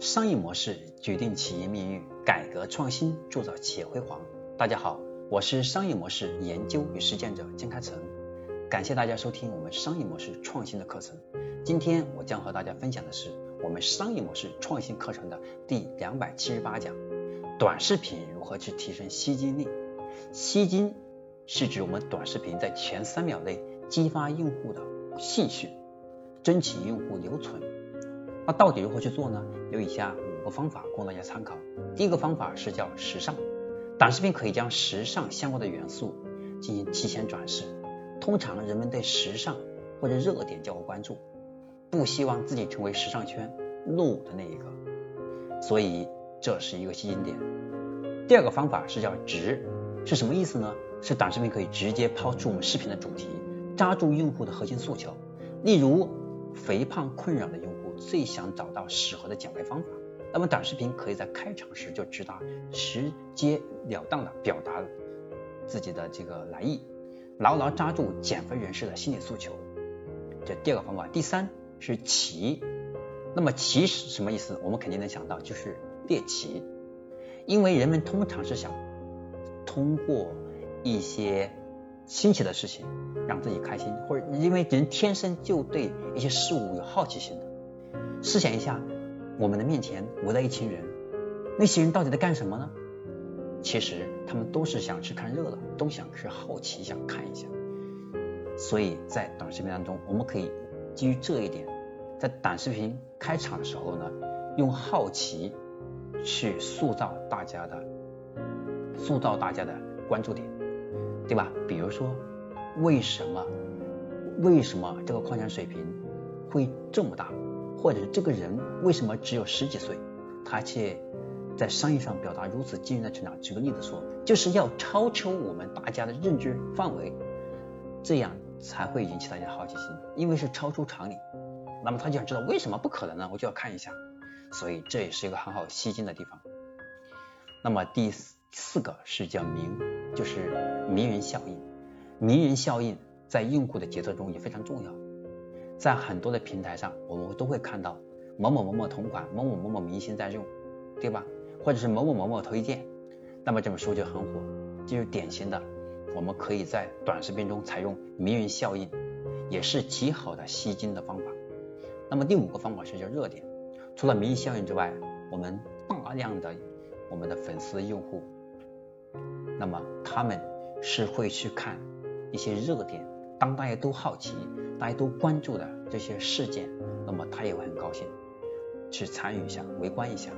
商业模式决定企业命运，改革创新铸造企业辉煌。大家好，我是商业模式研究与实践者金开成，感谢大家收听我们商业模式创新的课程。今天我将和大家分享的是我们商业模式创新课程的第两百七十八讲：短视频如何去提升吸金力？吸金是指我们短视频在前三秒内激发用户的兴趣。争取用户留存，那到底如何去做呢？有以下五个方法供大家参考。第一个方法是叫时尚，短视频可以将时尚相关的元素进行提前转世。通常人们对时尚或者热点较为关注，不希望自己成为时尚圈落伍的那一个，所以这是一个吸金点。第二个方法是叫直，是什么意思呢？是短视频可以直接抛出我们视频的主题，抓住用户的核心诉求，例如。肥胖困扰的最想找到适合的减肥方法，那么短视频可以在开场时就直达、直截了当的表达自己的这个来意，牢牢抓住减肥人士的心理诉求。这第二个方法，第三是奇。那么奇是什么意思？我们肯定能想到，就是猎奇。因为人们通常是想通过一些。新奇的事情让自己开心，或者因为人天生就对一些事物有好奇心的。试想一下，我们的面前围了一群人，那些人到底在干什么呢？其实他们都是想去看热闹，都想去好奇，想看一下。所以在短视频当中，我们可以基于这一点，在短视频开场的时候呢，用好奇去塑造大家的，塑造大家的关注点。对吧？比如说，为什么为什么这个矿泉水瓶会这么大？或者是这个人为什么只有十几岁，他却在商业上表达如此惊人的成长？举个例子说，就是要超出我们大家的认知范围，这样才会引起大家的好奇心，因为是超出常理。那么他就想知道为什么不可能呢？我就要看一下，所以这也是一个很好吸睛的地方。那么第四个是叫名，就是名人效应。名人效应在用户的决策中也非常重要。在很多的平台上，我们都会看到某某某某同款，某某某某明星在用，对吧？或者是某某某某推荐，那么这本书就很火，就是典型的。我们可以在短视频中采用名人效应，也是极好的吸金的方法。那么第五个方法是叫热点。除了名人效应之外，我们大量的我们的粉丝用户。那么他们是会去看一些热点，当大家都好奇、大家都关注的这些事件，那么他也会很高兴去参与一下、围观一下。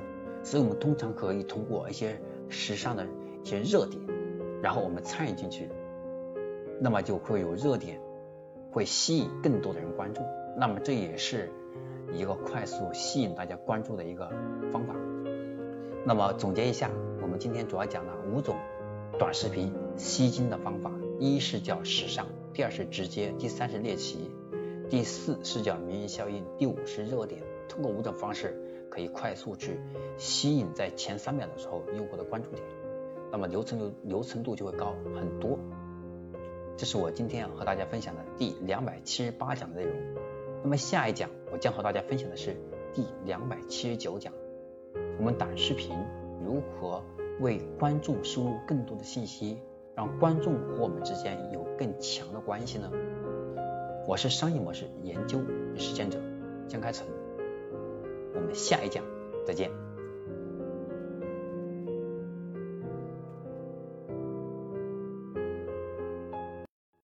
所以我们通常可以通过一些时尚的一些热点，然后我们参与进去，那么就会有热点，会吸引更多的人关注。那么这也是一个快速吸引大家关注的一个方法。那么总结一下，我们今天主要讲了五种。短视频吸金的方法，一是叫时尚，第二是直接，第三是猎奇，第四是叫名人效应，第五是热点。通过五种方式，可以快速去吸引在前三秒的时候用户的关注点，那么流程流流程度就会高很多。这是我今天和大家分享的第两百七十八讲的内容。那么下一讲我将和大家分享的是第两百七十九讲，我们短视频如何。为观众输入更多的信息，让观众和我们之间有更强的关系呢？我是商业模式研究与实践者江开成，我们下一讲再见。